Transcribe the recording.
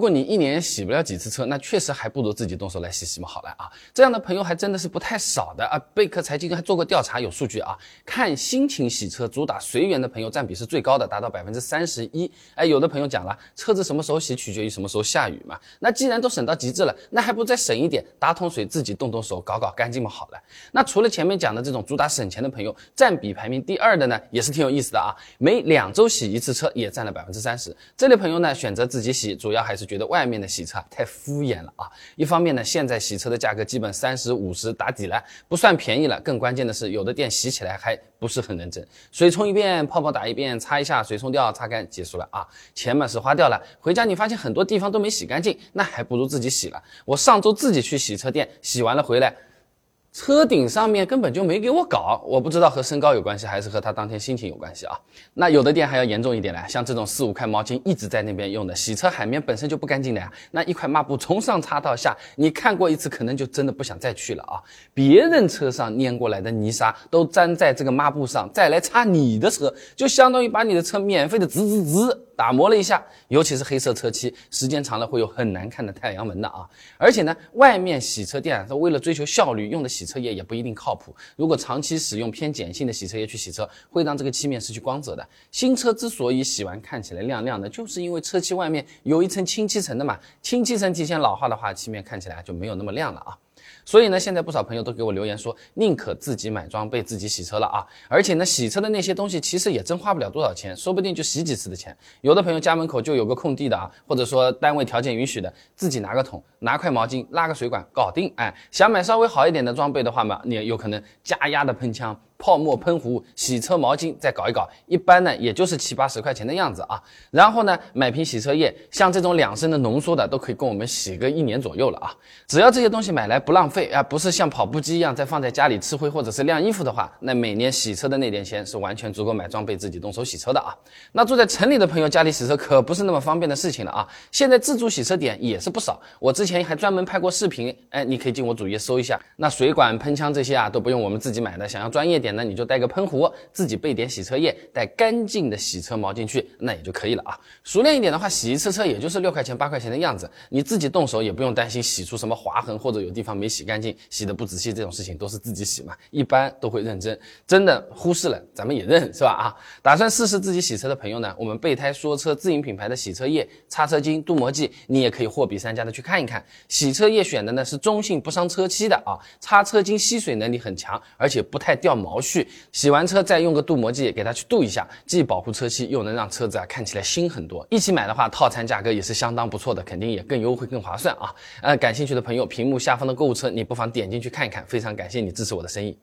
如果你一年洗不了几次车，那确实还不如自己动手来洗洗嘛。好了啊，这样的朋友还真的是不太少的啊。贝壳财经还做过调查，有数据啊，看心情洗车主打随缘的朋友占比是最高的，达到百分之三十一。哎，有的朋友讲了，车子什么时候洗取决于什么时候下雨嘛。那既然都省到极致了，那还不再省一点，打桶水自己动动手搞搞干净嘛。好了，那除了前面讲的这种主打省钱的朋友，占比排名第二的呢，也是挺有意思的啊。每两周洗一次车，也占了百分之三十。这类朋友呢，选择自己洗，主要还是。觉得外面的洗车太敷衍了啊！一方面呢，现在洗车的价格基本三十五十打底了，不算便宜了。更关键的是，有的店洗起来还不是很认真，水冲一遍，泡泡打一遍，擦一下，水冲掉，擦干，结束了啊！钱嘛是花掉了，回家你发现很多地方都没洗干净，那还不如自己洗了。我上周自己去洗车店洗完了回来。车顶上面根本就没给我搞，我不知道和身高有关系，还是和他当天心情有关系啊？那有的店还要严重一点嘞，像这种四五块毛巾一直在那边用的，洗车海绵本身就不干净的呀，那一块抹布从上擦到下，你看过一次，可能就真的不想再去了啊！别人车上粘过来的泥沙都粘在这个抹布上，再来擦你的车，就相当于把你的车免费的滋滋滋。打磨了一下，尤其是黑色车漆，时间长了会有很难看的太阳纹的啊！而且呢，外面洗车店它为了追求效率用的洗车液也不一定靠谱。如果长期使用偏碱性的洗车液去洗车，会让这个漆面失去光泽的。新车之所以洗完看起来亮亮的，就是因为车漆外面有一层清漆层的嘛。清漆层提前老化的话，漆面看起来就没有那么亮了啊。所以呢，现在不少朋友都给我留言说，宁可自己买装备自己洗车了啊！而且呢，洗车的那些东西其实也真花不了多少钱，说不定就洗几次的钱。有的朋友家门口就有个空地的啊，或者说单位条件允许的，自己拿个桶，拿块毛巾，拉个水管，搞定。哎，想买稍微好一点的装备的话嘛，你有可能加压的喷枪。泡沫喷壶、洗车毛巾再搞一搞，一般呢也就是七八十块钱的样子啊。然后呢买瓶洗车液，像这种两升的浓缩的都可以供我们洗个一年左右了啊。只要这些东西买来不浪费啊，不是像跑步机一样再放在家里吃灰或者是晾衣服的话，那每年洗车的那点钱是完全足够买装备自己动手洗车的啊。那住在城里的朋友家里洗车可不是那么方便的事情了啊。现在自助洗车点也是不少，我之前还专门拍过视频，哎，你可以进我主页搜一下。那水管、喷枪这些啊都不用我们自己买的，想要专业点。那你就带个喷壶，自己备点洗车液，带干净的洗车毛巾去，那也就可以了啊。熟练一点的话，洗一次车也就是六块钱八块钱的样子，你自己动手也不用担心洗出什么划痕或者有地方没洗干净、洗的不仔细这种事情，都是自己洗嘛，一般都会认真。真的忽视了，咱们也认是吧？啊，打算试试自己洗车的朋友呢，我们备胎说车自营品牌的洗车液、擦车巾、镀膜剂，你也可以货比三家的去看一看。洗车液选的呢是中性不伤车漆的啊，擦车巾吸水能力很强，而且不太掉毛毛絮。洗完车再用个镀膜剂给它去镀一下，既保护车漆，又能让车子啊看起来新很多。一起买的话，套餐价格也是相当不错的，肯定也更优惠更划算啊！呃，感兴趣的朋友，屏幕下方的购物车你不妨点进去看一看。非常感谢你支持我的生意。